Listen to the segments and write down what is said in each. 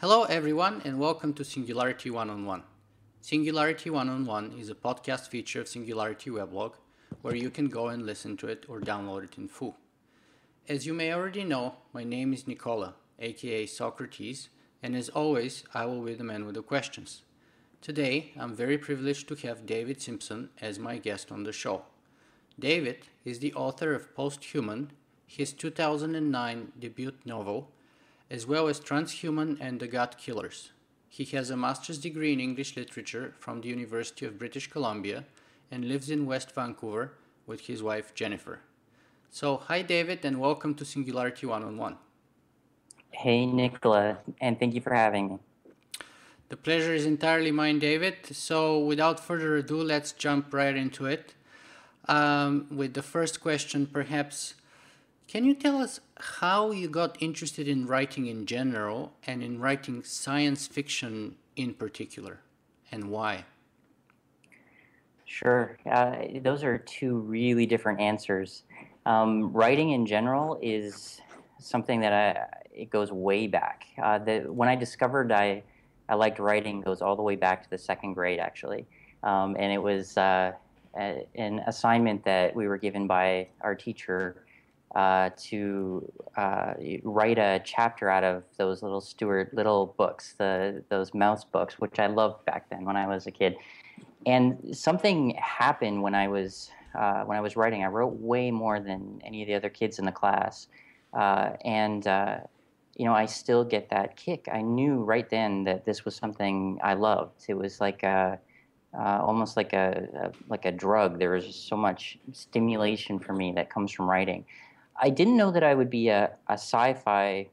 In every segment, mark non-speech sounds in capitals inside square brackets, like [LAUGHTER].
Hello, everyone, and welcome to Singularity One on One. Singularity One on One is a podcast feature of Singularity Weblog where you can go and listen to it or download it in full. As you may already know, my name is Nicola, aka Socrates, and as always, I will be the man with the questions. Today, I'm very privileged to have David Simpson as my guest on the show. David is the author of Posthuman, his 2009 debut novel, as well as Transhuman and the God Killers. He has a master's degree in English literature from the University of British Columbia and lives in West Vancouver with his wife Jennifer. So, hi David, and welcome to Singularity One on One. Hey Nicola, and thank you for having me. The pleasure is entirely mine, David. So, without further ado, let's jump right into it. Um, with the first question, perhaps can you tell us how you got interested in writing in general and in writing science fiction in particular, and why? Sure. Uh, those are two really different answers. Um, writing in general is something that I, it goes way back. Uh, the, when I discovered I, I liked writing goes all the way back to the second grade, actually. Um, and it was uh, a, an assignment that we were given by our teacher uh, to uh, write a chapter out of those little Stuart Little books, the those mouse books, which I loved back then when I was a kid. And something happened when I was uh, when I was writing. I wrote way more than any of the other kids in the class, uh, and uh, you know I still get that kick. I knew right then that this was something I loved. It was like a almost like a, a, like a drug. There was so much stimulation for me that comes from writing. I didn't know that I would be a, a sci-fi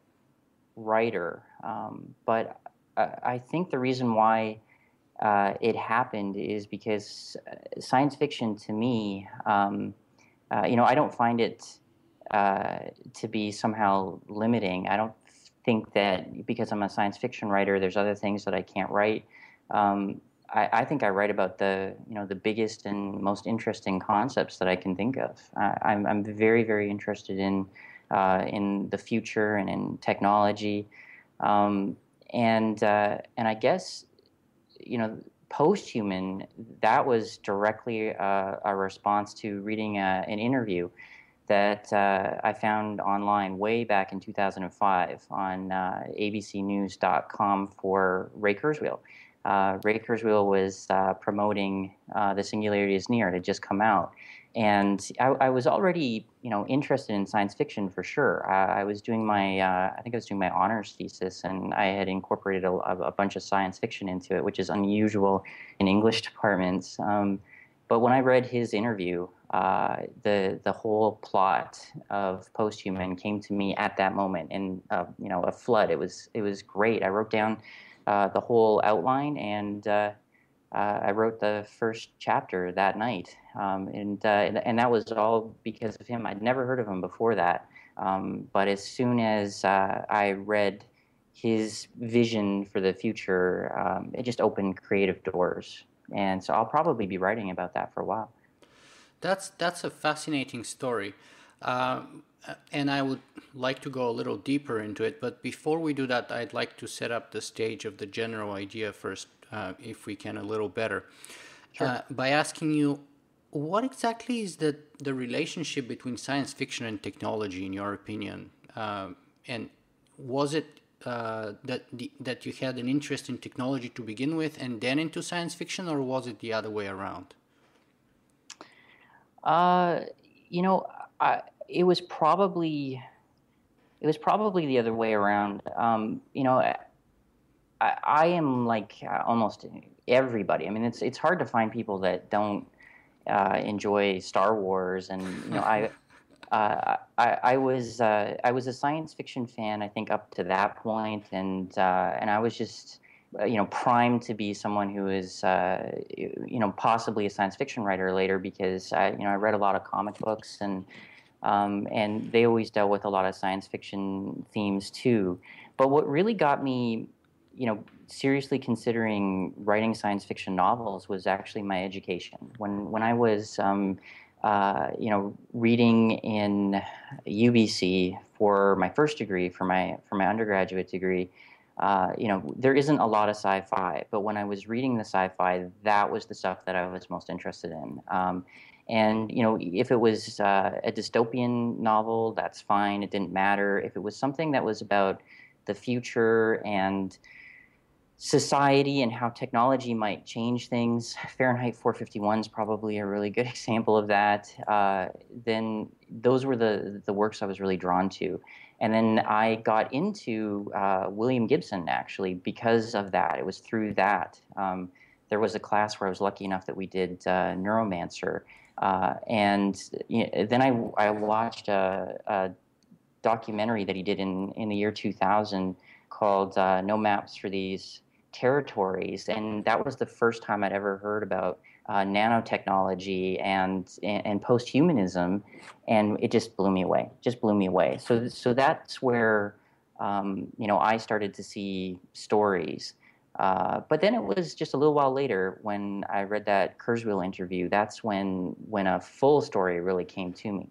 writer, um, but I, I, think the reason why uh, it happened is because uh, science fiction to me, um, uh, you know, I don't find it uh, to be somehow limiting. I don't think that because I'm a science fiction writer, there's other things that I can't write. Um, I, I, think I write about the you know the biggest and most interesting concepts that I can think of. I, am I'm, I'm very very interested in uh, in the future and in technology, um, and uh, and I guess you know post-human that was directly uh, a response to reading a, uh, an interview that uh, I found online way back in 2005 on uh, abcnews.com for Ray Kurzweil uh, Ray Kurzweil was uh, promoting uh, The Singularity is Near. It had just come out. And I, I, was already, you know, interested in science fiction for sure. I was doing my, uh, I think I was doing my honors thesis, and I had incorporated a, a bunch of science fiction into it, which is unusual in English [LAUGHS] departments. Um, but when I read his interview, uh, the the whole plot of Posthuman came to me at that moment, and uh, you know, a flood. It was it was great. I wrote down the whole outline, and uh, uh, I wrote the first chapter that night. Um, and, uh, and, that was all because of him. I'd never heard of him before that. Um, but as soon as uh, I read his vision for the future, um, it just opened creative doors. And so I'll probably be writing about that for a while. That's that's a fascinating story. Uh, and I would like to go a little deeper into it. But before we do that, I'd like to set up the stage of the general idea first, uh, if we can, a little better. Sure. Uh, by asking you, what exactly is the, the relationship between science fiction and technology, in your opinion? Uh, and was it uh, that the, that you had an interest in technology to begin with, and then into science fiction, or was it the other way around? Uh, you know, I it was probably it was probably the other way around. Um, you know, I, I am like uh, almost everybody. I mean, it's it's hard to find people that don't uh, enjoy Star Wars, and you know, I. [LAUGHS] Uh, I, I, was uh, I was a science fiction fan, I think, up to that point, and uh, and I was just uh, you know primed to be someone who is uh, you know possibly a science fiction writer later because I you know I read a lot of comic books and um, and they always dealt with a lot of science fiction themes too. But what really got me, you know, seriously considering writing science fiction novels was actually my education. When when I was, um, uh, you know, reading in UBC for my first degree, for my for my undergraduate degree, uh, you know, there isn't a lot of sci-fi, but when I was reading the sci-fi, that was the stuff that I was most interested in. Um, and you know, if it was uh, a dystopian novel, that's fine. It didn't matter. If it was something that was about the future and society and how technology might change things, Fahrenheit 451 is probably a really good [LAUGHS] example of that. Uh, then those were the the works I was really drawn to. And then I got into uh, William Gibson actually because of that. It was through that. Um, there was a class where I was lucky enough that we did uh, Neuromancer. Uh, and you know, then I, I watched a, a, documentary that he did in, in the year 2000 called uh, No Maps for These Territories. And that was the first time I'd ever heard about uh, nanotechnology and, and, and posthumanism, and it just blew me away. Just blew me away. So so that's where um, you know I started to see stories. Uh, but then it was just a little while later when I read that Kurzweil interview. That's when when a full story really came to me.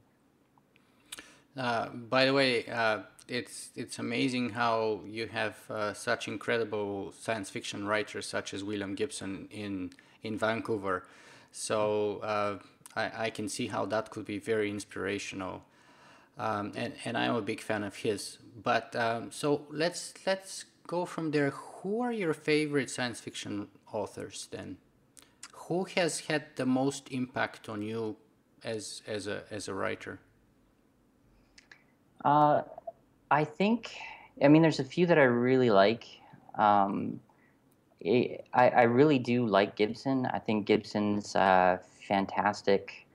Uh, by the way, uh, it's it's amazing how you have uh, such incredible science fiction writers such as William Gibson in in Vancouver. So uh, I, I, can see how that could be very inspirational. Um, and, and I'm a big fan of his. But um, so let's let's go from there. Who are your favorite science fiction authors then? Who has had the most impact on you as as a as a writer? Uh, I think. I mean, there's a few that I really like. Um, I, I really do like Gibson. I think Gibson's a fantastic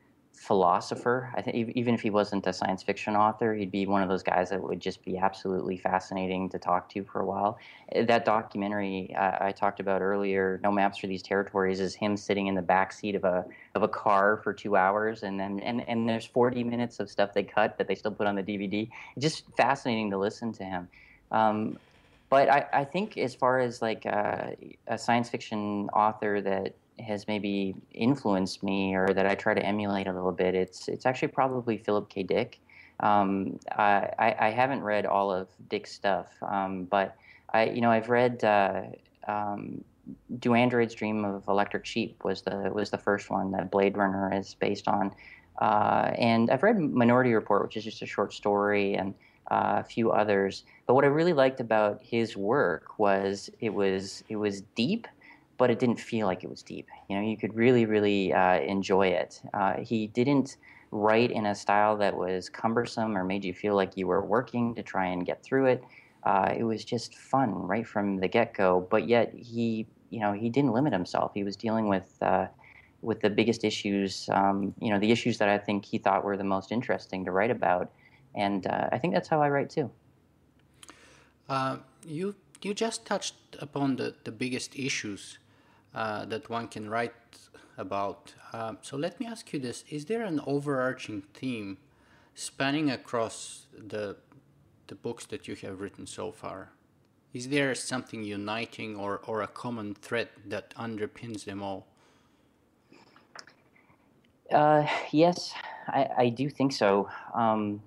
philosopher. I think even if he wasn't a science fiction author, he'd be one of those guys that would just be absolutely fascinating to talk to for a while. That documentary uh, I talked about earlier, No Maps for These Territories, is him sitting in the back seat of a of a car for two hours, and then and, and there's 40 minutes of stuff they cut that they still put on the DVD. Just fascinating to listen to him. Um, but I, I think as far as like uh, a science fiction author that has maybe influenced me or that I try to emulate a little bit, it's it's actually probably Philip K. Dick. Um, I, I haven't read all of Dick's stuff, um, but I you know I've read uh, um, Do Androids Dream of Electric Sheep was the was the first one that Blade Runner is based on, uh, and I've read Minority Report, which is just a short story, and uh, a few others. But what I really liked about his work was it was it was deep, but it didn't feel like it was deep. You know, you could really really uh, enjoy it. Uh, he didn't write in a style that was cumbersome or made you feel like you were working to try and get through it. Uh, it was just fun right from the get go. But yet he, you know, he didn't limit himself. He was dealing with uh, with the biggest issues, um, you know, the issues that I think he thought were the most interesting to write about and uh, I think that's how I write too. Uh, you you just touched upon the, the biggest issues uh, that one can write about. Um, so let me ask you this: Is there an overarching theme spanning across the the books that you have written so far? Is there something uniting or, or a common thread that underpins them all? Uh, yes, I, I do think so. Um,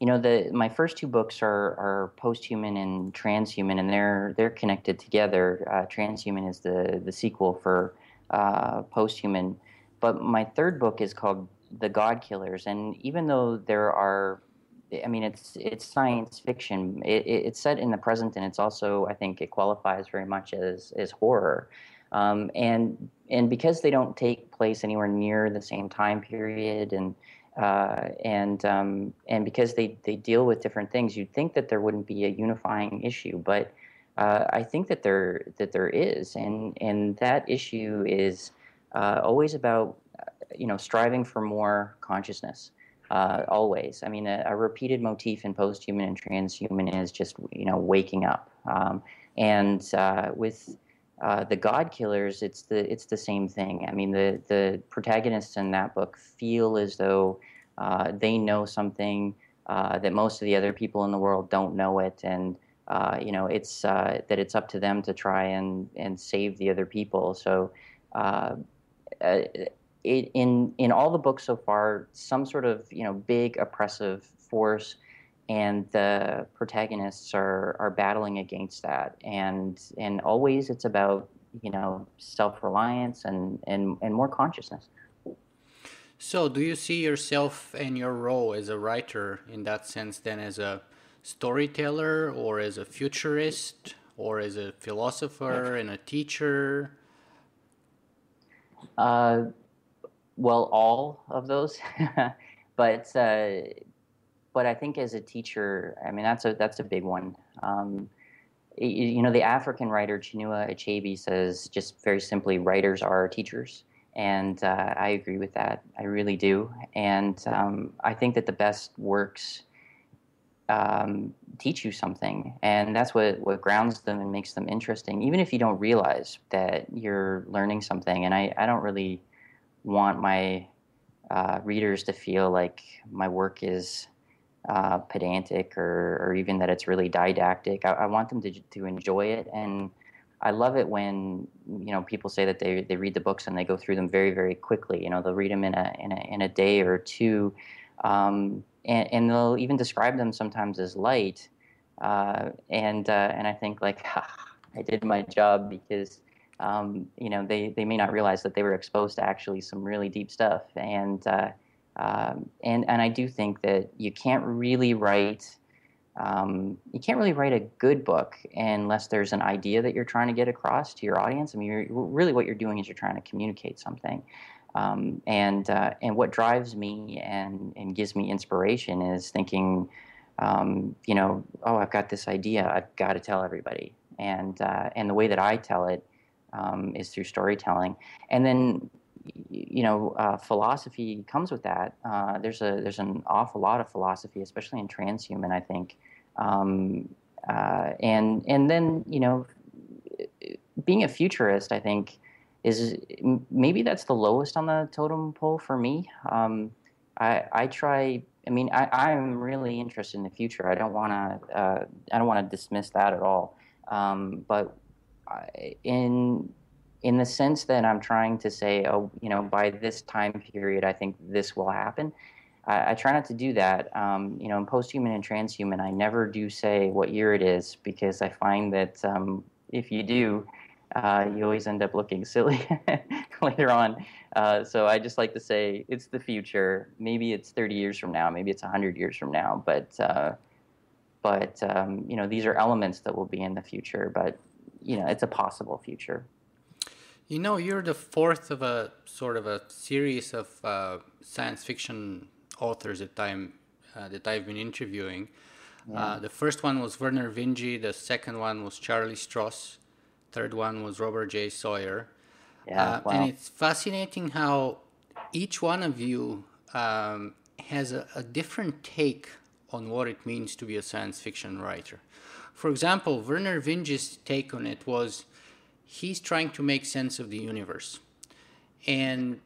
you know the my first two books are are posthuman and transhuman and they're they're connected together. Uh, transhuman is the the sequel for uh, posthuman. But my third book is called the god killers and even though there are i mean it's it's science fiction it, it, it's set in the present and it's also i think it qualifies very much as as horror. Um, and and because they don't take place anywhere near the same time period and uh, and um, and because they, they deal with different things, you'd think that there wouldn't be a unifying issue, but uh, I think that there that there is, and and that issue is uh, always about you know striving for more consciousness. Uh, always, I mean, a, a, repeated motif in posthuman and transhuman is just you know waking up, um, and uh, with uh, the God Killers, it's the it's the same thing. I mean, the the protagonists in that book feel as though uh, they know something uh, that most of the other people in the world don't know it, and uh, you know it's uh, that it's up to them to try and and save the other people. So. In in all the books so far, some sort of you know big oppressive force and the protagonists are are battling against that, and and always it's about you know self reliance and and and more consciousness. So, do you see yourself and your role as a writer in that sense, then as a storyteller, or as a futurist, or as a philosopher and a teacher? Uh, well, all of those, [LAUGHS] but uh, but I think as a teacher, I mean that's a that's a big one. Um, you know, the African writer Chinua Achebe says just very simply, writers are teachers. And uh, I agree with that. I really do. And um, I think that the best works um, teach you something. And that's what, what grounds them and makes them interesting, even if you don't realize that you're learning something. And I, I don't really want my uh, readers to feel like my work is uh, pedantic or, or even that it's really didactic. I, I want them to, to enjoy it. And I love it when you know people say that they they read the books and they go through them very very quickly. You know, they'll read them in a in a, in a day or two, um, and, and, they'll even describe them sometimes as light. Uh, and uh, and I think like [LAUGHS] I did my job because um, you know they they may not realize that they were exposed to actually some really deep stuff. And uh, um, and and I do think that you can't really write um, you can't really write a good book unless there's an idea that you're trying to get across to your audience. I mean, really what you're doing is you're trying to communicate something. Um, and uh, and what drives me and and gives me inspiration is thinking, um, you know, oh, I've got this idea, I've got to tell everybody. And uh, and the way that I tell it um, is through storytelling. And then you know, uh, philosophy comes with that. Uh, there's a there's an awful lot of philosophy, especially in transhuman. I think, um, uh, and and then you know, being a futurist, I think, is maybe that's the lowest on the totem pole for me. Um, I I try. I mean, I'm really interested in the future. I don't want to. Uh, I don't want to dismiss that at all. Um, but in in the sense that I'm trying to say, oh, you know, by this time period, I think this will happen. I, I try not to do that. Um, you know, in posthuman and transhuman, I never do say what year it is because I find that um, if you do, uh, you always end up looking [LAUGHS] silly [LAUGHS] later on. Uh, so I just like to say it's the future. Maybe it's 30 years from now. Maybe it's 100 years from now. But uh, but um, you know, these are elements that will be in the future. But you know, it's a possible future. You know, you're the fourth of a sort of a series of uh, science fiction authors that I'm uh, that I've been interviewing. Yeah. Uh, the first one was Vernor Vinge. The second one was Charlie Stross. Third one was Robert J. Sawyer. Yeah, uh, wow. And it's fascinating how each one of you um, has a, a different take on what it means to be a science fiction writer. For example, Vernor Vinge's take on it was he's trying to make sense of the universe. And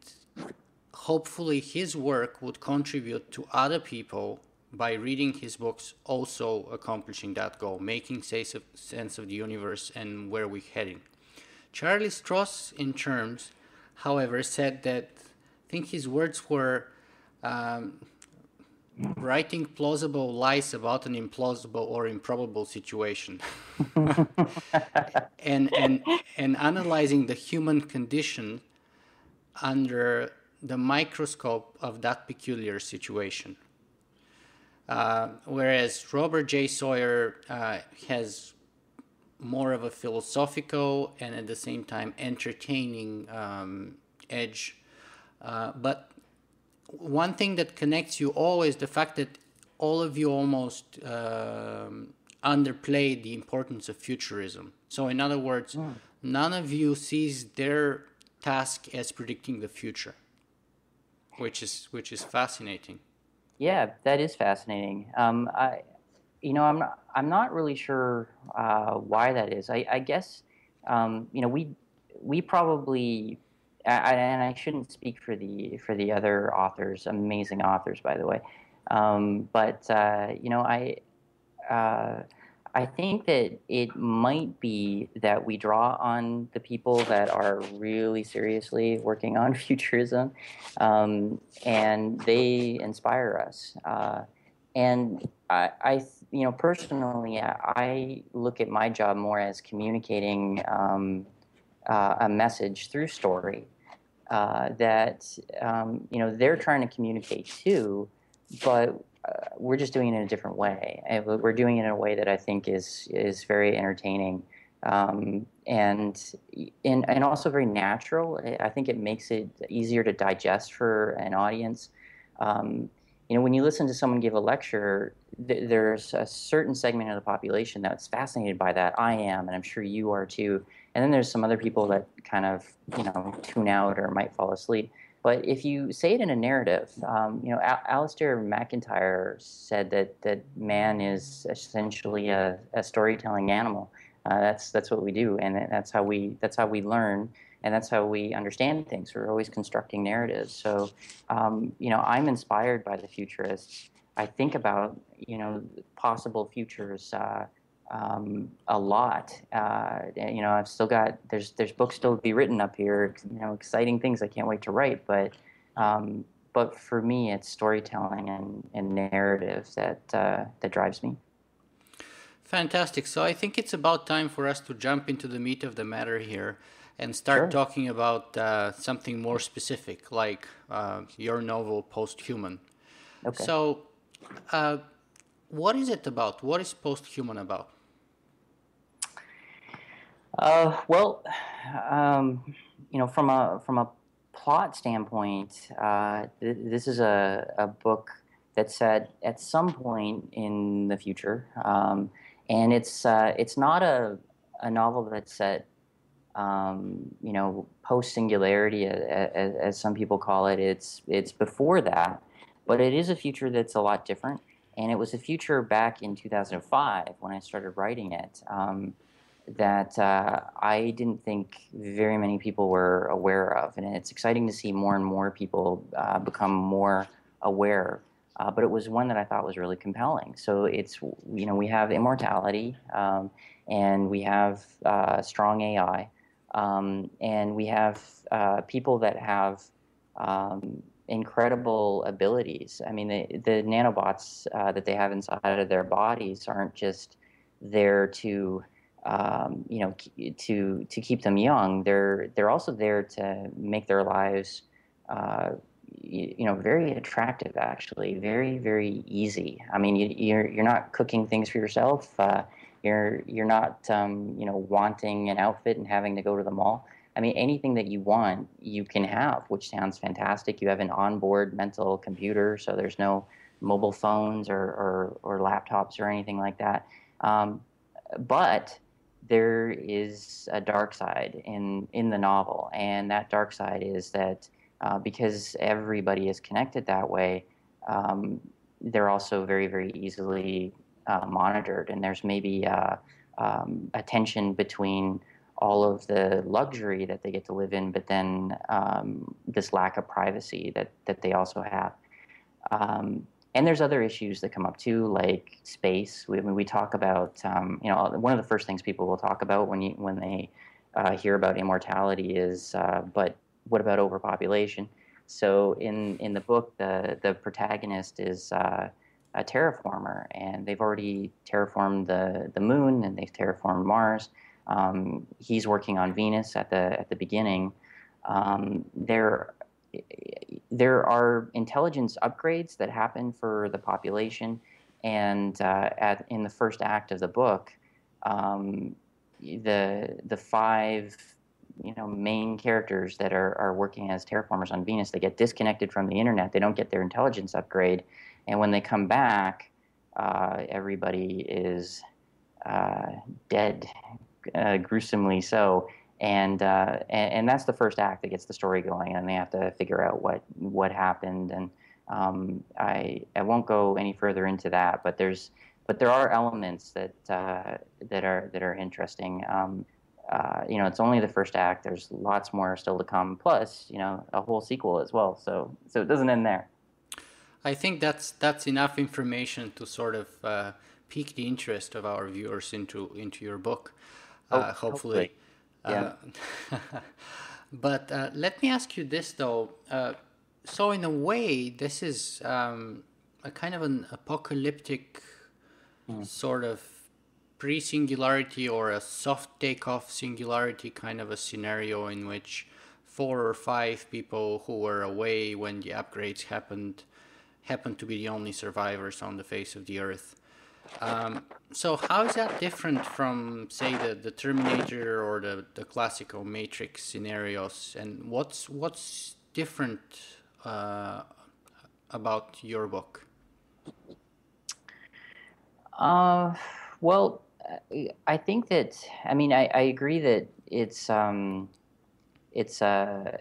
hopefully, his work would contribute to other people by reading his books, also accomplishing that goal, making sense of the universe and where we're heading. Charlie Stross, in terms, however, said that I think his words were um, writing plausible lies about an implausible or improbable situation [LAUGHS] and and and analyzing the human condition under the microscope of that peculiar situation uh, whereas Robert J. Sawyer uh, has more of a philosophical and at the same time entertaining um, edge, uh, but one thing that connects you all is the fact that all of you almost um, underplay the importance of futurism. So, in other words, mm. none of you sees their task as predicting the future, which is which is fascinating. Yeah, that is fascinating. Um, I, you know, I'm not, I'm not really sure uh, why that is. I, I guess, um, you know, we we probably I, and I shouldn't speak for the for the other authors, amazing authors, by the way. Um, but uh, you know, I uh, I think that it might be that we draw on the people that are really seriously working on [LAUGHS] futurism, um, and they inspire us. Uh, and I, I, you know, personally, I look at my job more as communicating um, uh, a message through story uh, that um, you know they're trying to communicate too, but uh, we're just doing it in a different way. We're doing it in a way that I think is is very entertaining um, and and and also very natural. I think it makes it easier to digest for an audience. Um, you know, when you listen to someone give a lecture, th- there's a certain segment of the population that's fascinated by that. I am, and I'm sure you are too. And then there's some other people that kind of, you know, tune out or might fall asleep. But if you say it in a narrative, um, you know, Al- Alasdair MacIntyre said that that man is essentially a, a storytelling animal. Uh, that's that's what we do, and that's how we that's how we learn and that's how we understand things. We're always constructing narratives. So, um, you know, I'm inspired by the futurists. I think about you know possible futures uh, um, a lot. Uh, you know, I've still got there's there's books still to be written up here. You know, exciting things I can't wait to write. But um, but for me, it's storytelling and, and narrative that uh, that drives me. Fantastic. So I think it's about time for us to jump into the meat of the matter here and start sure. talking about uh, something more specific, like uh, your novel Posthuman. Okay. So, uh, what is it about? What is Posthuman about? Uh, well, um, you know, from a from a plot standpoint, uh, th- this is a, a book that's set at some point in the future, um, and it's uh, it's not a a novel that's set um, you know, post singularity, as, as, some people call it. It's it's before that, but it is a future that's a lot different. And it was a future back in 2005 when I started writing it um, that uh, I didn't think very many people were aware of. And it's exciting to see more and more people uh, become more aware. Uh, but it was one that I thought was really compelling. So it's you know we have immortality um, and we have uh, strong AI. Um, and we have uh, people that have um, incredible abilities. I mean, the, the nanobots uh, that they have inside of their bodies aren't just there to, um, you know, to to keep them young. They're they're also there to make their lives, uh, you, you, know, very attractive. Actually, very very easy. I mean, you, you're you're not cooking things for yourself. Uh, you're you're not um, you know wanting an outfit and having to go to the mall. I mean, anything that you want, you can have, which sounds fantastic. You have an onboard mental computer, so there's no mobile phones or, or, or laptops or anything like that. Um, but there is a dark side in, in the novel, and that dark side is that uh, because everybody is connected that way, um, they're also very, very easily uh, monitored, and there's maybe uh, um, a tension between all of the luxury that they get to live in, but then um, this lack of privacy that that they also have. Um, and there's other issues that come up too, like space. We, when we talk about, um, you know, one of the first things people will talk about when you when they uh, hear about immortality is, uh, but what about overpopulation? So in in the book, the the protagonist is uh, a terraformer, and they've already terraformed the the moon and they've terraformed Mars. Um, he's working on Venus at the at the beginning. Um, there there are intelligence upgrades that happen for the population, and uh, at in the first act of the book, um, the the five you know main characters that are, are working as terraformers on Venus they get disconnected from the internet. They don't get their intelligence upgrade and when they come back, uh, everybody is uh, dead, uh, gruesomely so. And, uh, and, and that's the first act that gets the story going, and they have to figure out what what happened. And um, I I won't go any further into that, but there's but there are elements that uh, that are that are interesting. Um, uh, you know, it's only the first act. There's lots more still to come. Plus, you know, a whole sequel as well. So so it doesn't end there. I think that's that's enough information to sort of uh, pique the interest of our viewers into into your book. Uh, oh, hopefully. hopefully. Yeah. [LAUGHS] but uh, let me ask you this though. Uh, so in a way, this is um, a kind of an apocalyptic mm. sort of pre singularity or a soft takeoff singularity kind of a scenario in which four or five people who were away when the upgrades happened happened to be the only survivors on the face of the earth. Um, so how is that different from, say, the, the Terminator or the, the classical Matrix scenarios? And what's what's different uh, about your book? Uh, well, I think that I mean I, I agree that it's um, it's uh,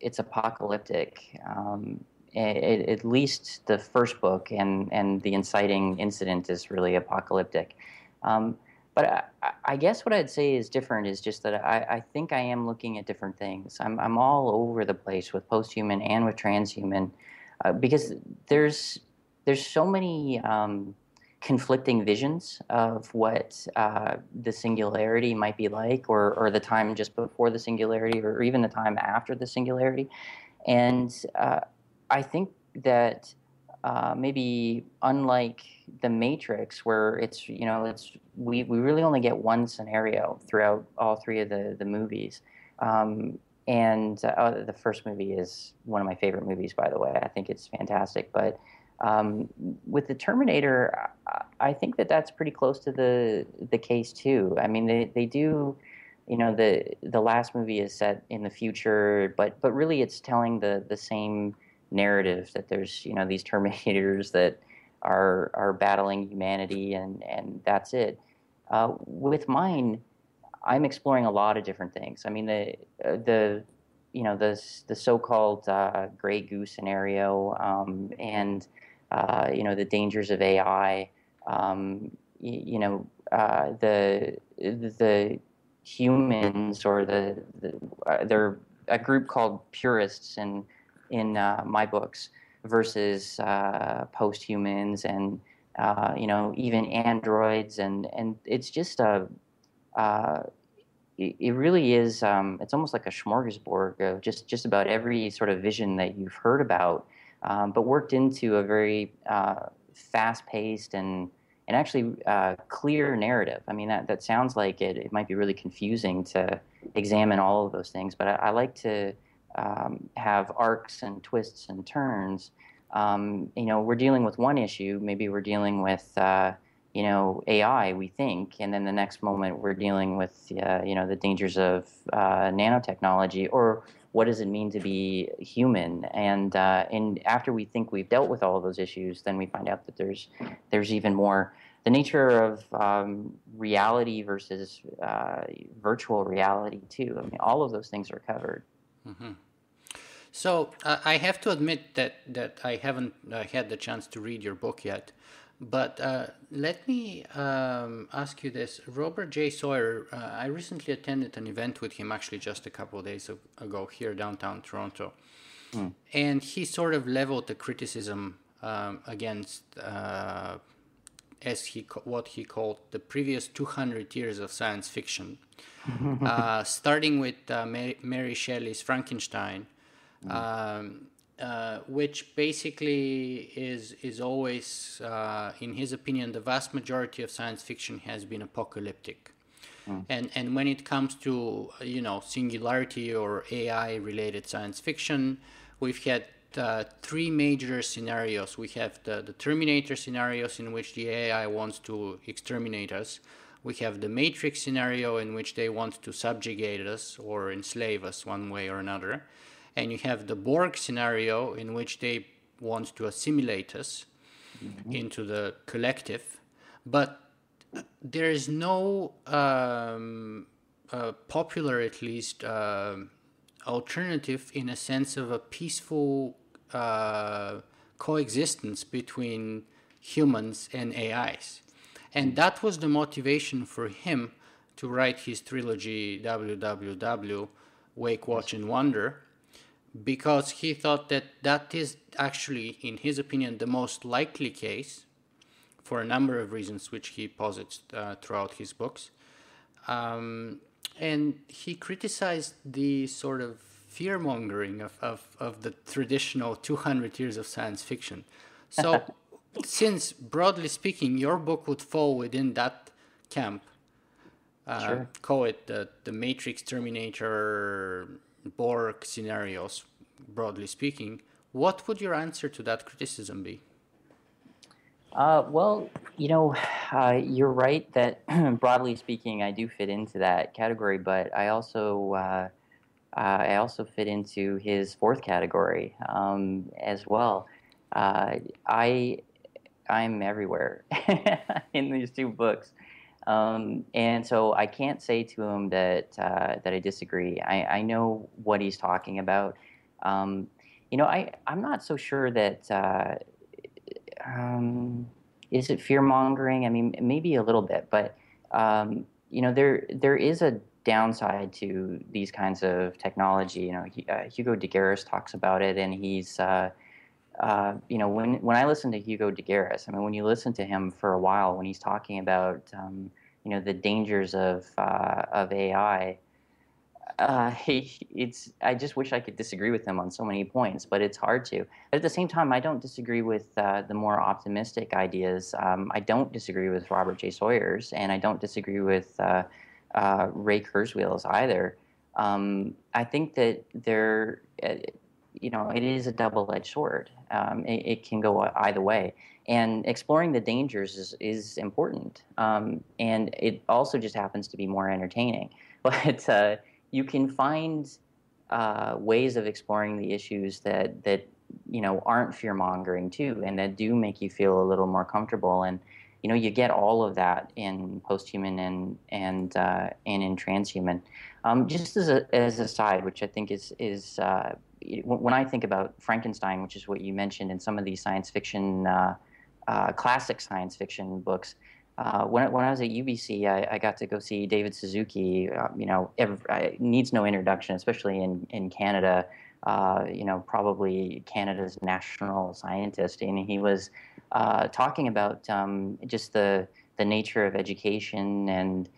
it's apocalyptic. Um, at, at least the first book and and the inciting incident is really apocalyptic. Um, but I, I, guess what I'd say is different is just that I, I, think I am looking at different things. I'm, I'm all over the place with posthuman and with transhuman uh, because there's there's so many um, conflicting visions of what uh, the singularity might be like, or or the time just before the singularity, or even the time after the singularity, and uh, I think that uh, maybe unlike the Matrix, where it's you know it's we, we really only get one scenario throughout all three of the the movies, um, and uh, the first movie is one of my favorite movies, by the way. I think it's fantastic. But um, with the Terminator, I think that that's pretty close to the the case too. I mean, they they do. You know the the last movie is set in the future, but but really it's telling the the same narrative that there's you know these terminators [LAUGHS] that are are battling humanity and and that's it. Uh, with mine, I'm exploring a lot of different things. I mean the uh, the you know the the so-called uh, gray goose scenario um, and uh, you know the dangers of AI. Um, you, you, know uh, the the humans or the, the uh, they're a group called purists and in uh, my books versus uh, post-humans and uh, you know even androids and and it's just a uh, it, really is um, it's almost like a smorgasbord of just just about every sort of vision that you've heard about um, but worked into a very uh, fast-paced and and actually uh, clear narrative. I mean, that, that sounds like it, it might be really confusing to examine all of those things, but I, I like to um, have arcs and twists and turns. Um, you know, we're dealing with one issue. Maybe we're dealing with uh, you know AI. We think, and then the next moment we're dealing with uh, you know the dangers of uh, nanotechnology, or what does it mean to be human? And uh, and after we think we've dealt with all of those issues, then we find out that there's there's even more. The nature of um, reality versus uh, virtual reality too. I mean, all of those things are covered. Mm-hmm. So uh, I have to admit that that I haven't uh, had the chance to read your book yet, but uh, let me um, ask you this: Robert J. Sawyer. Uh, I recently attended an event with him, actually just a couple of days ago here downtown Toronto, mm. and he sort of leveled the criticism um, against. Uh, as he what he called the previous 200 years of science fiction, [LAUGHS] uh, starting with Mary, Mary Shelley's Frankenstein, Mm. Um, uh, which basically is is always, uh, in his opinion, the vast majority of science fiction has been apocalyptic. Mm. And and when it comes to you know singularity or AI related science fiction, we've had uh, three major scenarios. We have the, the Terminator scenarios in which the AI wants to exterminate us. We have the Matrix scenario in which they want to subjugate us or enslave us one way or another and you have the Borg scenario in which they want to assimilate us mm-hmm. into the collective, but there is no um, uh, popular, at least, uh, alternative in a sense of a peaceful uh, coexistence between humans and AIs. And that was the motivation for him to write his trilogy WWW, Wake, Watch, and Wonder, because he thought that that is actually, in his opinion, the most likely case for a number of reasons which he posits uh, throughout his books. Um, and he criticized the sort of fear mongering of, of, of the traditional 200 years of science fiction. So, [LAUGHS] since broadly speaking, your book would fall within that camp, uh, Sure. call it the, the Matrix, Terminator, Borg scenarios, broadly speaking, what would your answer to that criticism be? Uh, well, you know, uh, you're right that [CLEARS THROAT] broadly speaking, I do fit into that category, but I also uh, uh, I also fit into his fourth category um, as well. Uh, I I'm everywhere [LAUGHS] in these two books, um, and so I can't say to him that uh, that I disagree. I, I know what he's talking about. Um, you know, I I'm not so sure that. Uh, um, is it fear mongering? I mean, maybe a little bit, but um, you know, there there is a downside to these kinds of technology. You know, he, uh, Hugo talks about it, and he's uh, uh, you know, when when I listen to Hugo de Garis, I mean, when you listen to him for a while, when he's talking about um, you know the dangers of uh, of AI uh, [LAUGHS] it's I just wish I could disagree with him on so many points, but it's hard to. At the same time, I don't disagree with uh, the more optimistic ideas. Um, I don't disagree with Robert J. Sawyer's, and I don't disagree with uh, uh Ray Kurzweil's either. Um, I think that there, uh, you know, it is a double-edged sword. Um, it, it, can go either way, and exploring the dangers is, is important. Um, and it also just happens to be more entertaining. [LAUGHS] But uh, you can find uh, ways of exploring the issues that that you know aren't fear mongering too, and that do make you feel a little more comfortable. And you know you get all of that in posthuman and and uh, and in transhuman. Um, just as a as a side, which I think is is uh, when I think about Frankenstein, which is what you mentioned in some of these science fiction. Uh, uh, classic science fiction books, uh, when, when I was at UBC, I, I, got to go see David Suzuki. Uh, you know, every, needs no introduction, especially in in Canada. Uh, you know, probably Canada's national scientist, and he was uh, talking about um, just the the nature of education, and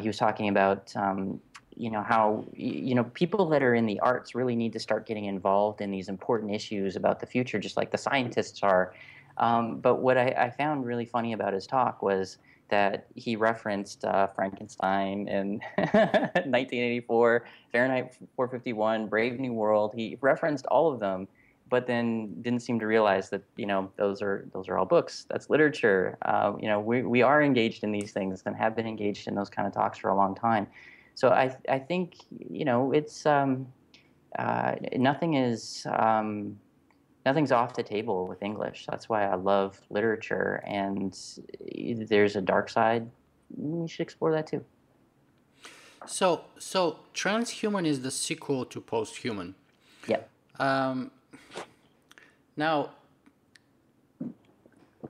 he was talking about. Um, you know how you know people that are in the arts really need to start getting involved in these important issues about the future, just like the scientists are. Um, but what I, I, found really funny about his talk was that he referenced uh, Frankenstein in [LAUGHS] 1984, Fahrenheit 451, Brave New World. He referenced all of them, but then didn't seem to realize that you know those are those are all books. That's literature. Uh, you know, we we are engaged in these things and have been engaged in those kind of talks for a long time. So I I think you know it's um, uh, nothing is. Um, nothing's off the table with English. That's why I love literature. And there's a dark side. You should explore that too. So, so transhuman is the sequel to posthuman. Yeah. Um, now,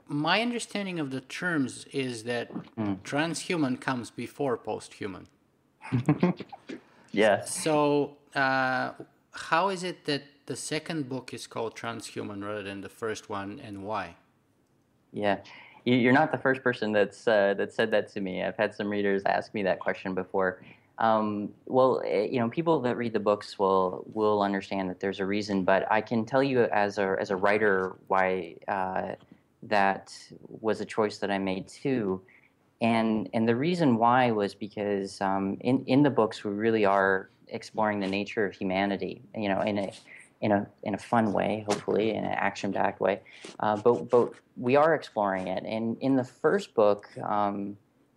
my understanding of the terms is that mm. transhuman comes before posthuman. [LAUGHS] yeah. So, uh, how is it that the second book is called Transhuman rather than the first one, and why? Yeah, you're not the first person that's uh, that said that to me. I've had some readers ask me that question before. Um, well, eh, you know, people that read the books will will understand that there's a reason, but I can tell you as a as a writer why uh, that was a choice that I made too. And and the reason why was because um, in in the books we really are exploring the nature of humanity. You know, in a in a in a fun way, hopefully in an action-packed way. Uh, but but we are exploring it, and in the first book, um,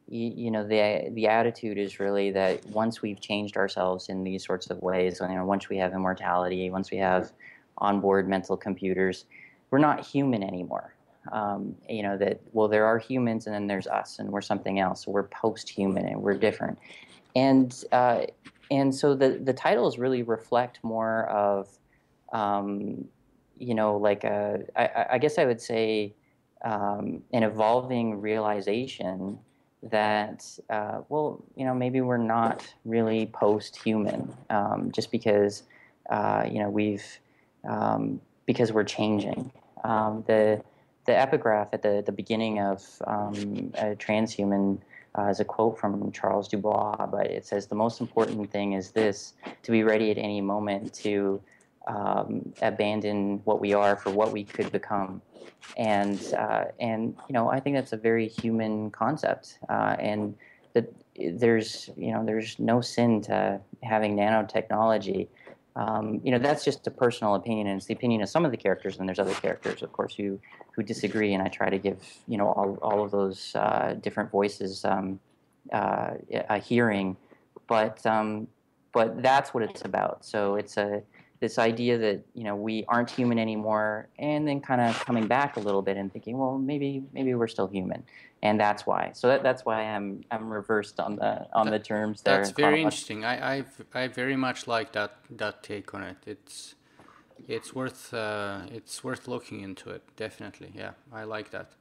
you, you, know, the the attitude is really that once we've changed ourselves in these sorts of ways, you know, once we have immortality, once we have onboard mental computers, we're not human anymore. Um, you know that well, there are humans, and then there's us, and we're something else. So we're post-human, and we're different. And uh, and so the the titles really reflect more of um, you know, like a, I, I guess I would say um, an evolving realization that, uh, well, you know, maybe we're not really post-human um, just because, uh, you know, we've, um, because we're changing. Um, the, the epigraph at the, the beginning of um, transhuman uh, is a quote from Charles Dubois, but it says, the most important thing is this, to be ready at any moment to um, abandon what we are for what we could become. And uh, and you know, I think that's a very human concept, uh, and that there's you know there's no sin to having nanotechnology. Um, you know, that's just a personal opinion, and it's the opinion of some of the characters, and there's other characters, of course, who who disagree, and I try to give you know all, all of those uh, different voices um, uh, a hearing, but um, but that's what it's about. So it's a this idea that you know we aren't human anymore, and then kind of coming back a little bit and thinking, well, maybe maybe we're still human, and that's why. So that, that's why I'm I'm reversed on the on the terms there. That's very interesting. I I I very much like that that take on it. It's it's worth uh, it's worth looking into it. Definitely, yeah, I like that.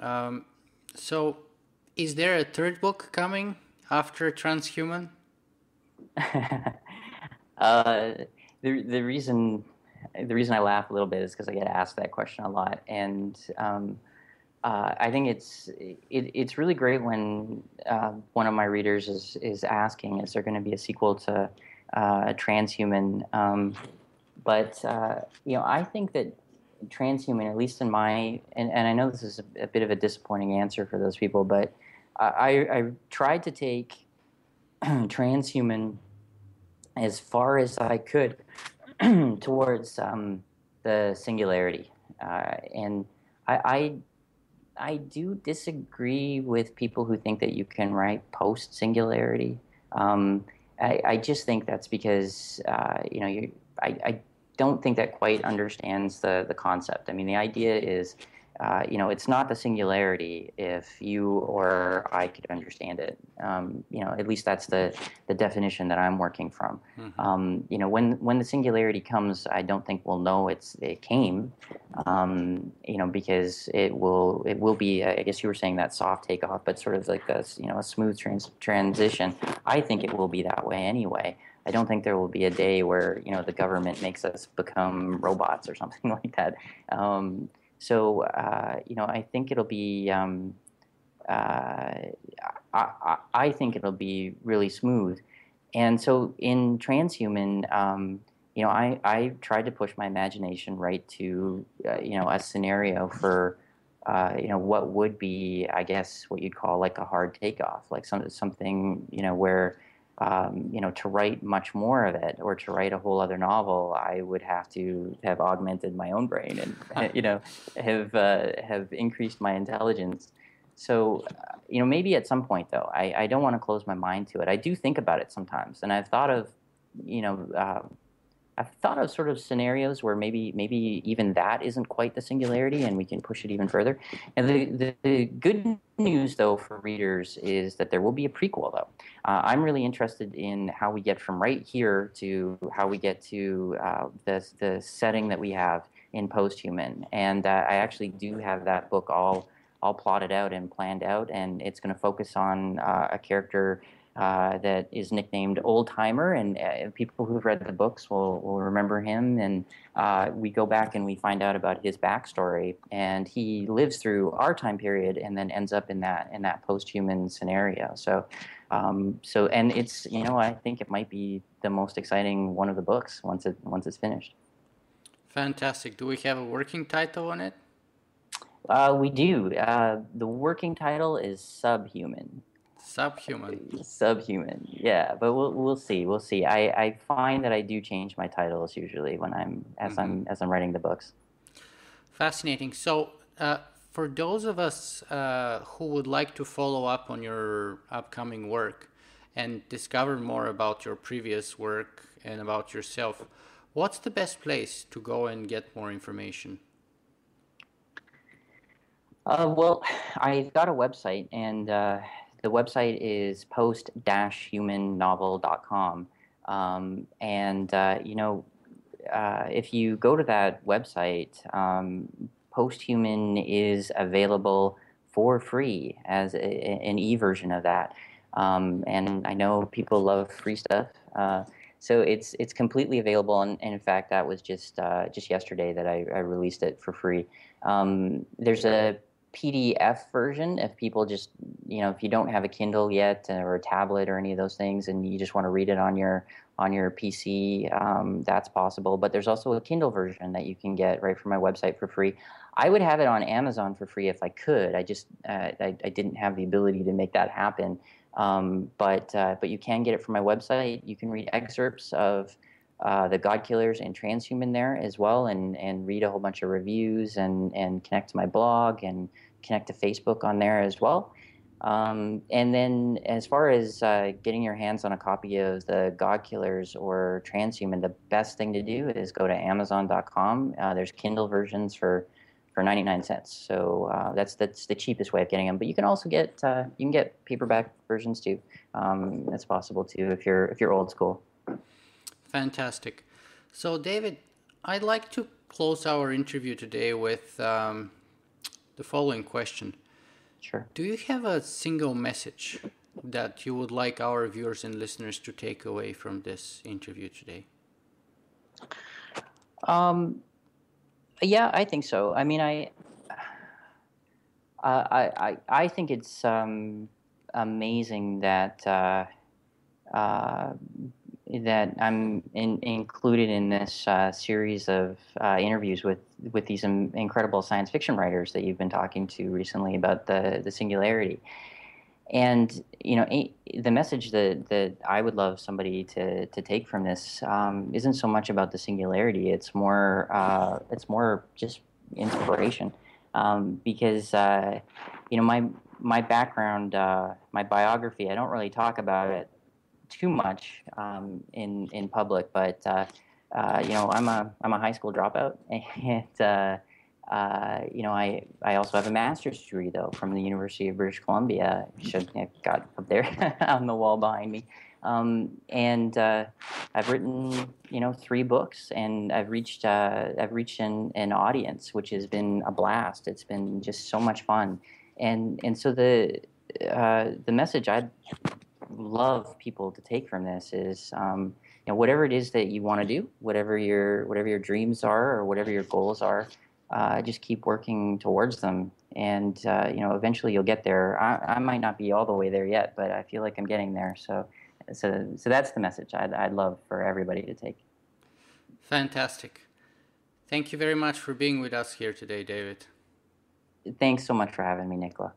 Um, so, is there a third book coming after Transhuman? [LAUGHS] uh, the the reason the reason I laugh a little bit is because I get asked that question a lot, and um, uh, I think it's it, it's really great when uh, one of my readers is is asking, is there going to be a sequel to uh, Transhuman? Um, but uh, you know, I think that Transhuman, at least in my and, and I know this is a, a bit of a disappointing answer for those people, but I, I tried to take [CLEARS THROAT] Transhuman as far as I could [CLEARS THROAT] towards um, the singularity. Uh, and I, I, I, do disagree with people who think that you can write post singularity. Um, I, I, just think that's because uh, you know you, I, I don't think that quite understands the the concept. I mean, the idea is uh, you know, it's not the singularity if you or I could understand it. Um, you know, at least that's the, the definition that I'm working from. Mm-hmm. Um, you know, when when the singularity comes, I don't think we'll know it's it came. Um, you know, because it will it will be. I guess you were saying that soft takeoff, but sort of like a you know a smooth trans- transition. I think it will be that way anyway. I don't think there will be a day where you know the government makes us become robots or something [LAUGHS] like that. Um, so uh, you know, I think it'll be. Um, uh, I, I, think it'll be really smooth, and so in transhuman, um, you know, I I tried to push my imagination right to uh, you know a scenario for. Uh, you know what would be, I guess, what you'd call like a hard takeoff, like some something you know where um, you know, to write much more of it or to write a whole other novel, I would have to have augmented my own brain and, [LAUGHS] you know, have uh, have increased my intelligence. So, uh, you know, maybe at some point though, I, I don't want to close my mind to it. I do think about it sometimes, and I've thought of, you know, uh, I've thought of sort of scenarios where maybe maybe even that isn't quite the singularity, and we can push it even further. And the, the, the good news, though, for readers is that there will be a prequel. Though uh, I'm really interested in how we get from right here to how we get to uh, the the setting that we have in Posthuman, and uh, I actually do have that book all all plotted out and planned out, and it's going to focus on uh, a character uh, that is nicknamed Old Timer, and uh, people who've read the books will, will remember him. And uh, we go back and we find out about his backstory, and he lives through our time period, and then ends up in that in that post-human scenario. So, um, so and it's you know I think it might be the most exciting one of the books once it once it's finished. Fantastic. Do we have a working title on it? Uh, we do. Uh, the working title is Subhuman. Subhuman. Subhuman, yeah, but we'll we'll see. We'll see. I, I find that I do change my titles usually when I'm as mm-hmm. I'm as I'm writing the books. Fascinating. So, uh, for those of us uh, who would like to follow up on your upcoming work and discover more about your previous work and about yourself, what's the best place to go and get more information? Uh, well, [SIGHS] I've got a website, and uh, the website is post-humannovel.com. Um, and, uh, you know, uh, if you go to that website, um, Posthuman is available for free as a, an e version of that. Um, and I know people love free stuff. Uh, so it's it's completely available, and, and in fact, that was just uh, just yesterday that I, I, released it for free. Um, there's a PDF version if people just, you know, if you don't have a Kindle yet or a tablet or any of those things and you just want to read it on your on your PC, um, that's possible. But there's also a Kindle version that you can get right from my website for free. I would have it on Amazon for free if I could. I just uh, I, I, didn't have the ability to make that happen. Um, but uh, but you can get it from my website. You can read excerpts of uh, the God Killers and Transhuman there as well, and and read a whole bunch of reviews and and connect to my blog and connect to Facebook on there as well. Um, and then, as far as uh, getting your hands on a copy of the God Killers or Transhuman, the best thing to do is go to Amazon.com. Uh, there's Kindle versions for for 99 cents. So uh, that's that's the cheapest way of getting them. But you can also get uh, you can get paperback versions too. Um, that's possible too if you're if you're old school. Fantastic. So, David, I'd like to close our interview today with um, the following question. Sure. Do you have a single message that you would like our viewers and listeners to take away from this interview today? Um, yeah, I think so. I mean, I, uh, I, I, I think it's um, amazing that uh, uh, that I'm in, included in this uh, series of uh, interviews with with these incredible science fiction writers that you've been talking to recently about the the singularity. And you know, the message that, that I would love somebody to, to take from this um, isn't so much about the singularity. It's more uh, it's more just inspiration, um, because uh, you know my my background, uh, my biography. I don't really talk about it too much um, in in public, but uh, uh, you know, I'm a I'm a high school dropout, [LAUGHS] and uh, uh, you know, I I also have a master's degree though from the University of British Columbia. Should have got up there [LAUGHS] on the wall behind me. Um, and uh, I've written, you know, three books, and I've reached I've reached an, an audience, which has been a blast. It's been just so much fun, and and so the uh, the message I'd love people to take from this is um, you know whatever it is that you want to do whatever your whatever your dreams are or whatever your goals are uh, just keep working towards them. And uh, you know eventually you'll get there. I, I, might not be all the way there yet but i feel like i'm getting there. So so so that's the message i'd, I'd love for everybody to take. Fantastic. Thank you very much for being with us here today david. Thanks so much for having me Nikola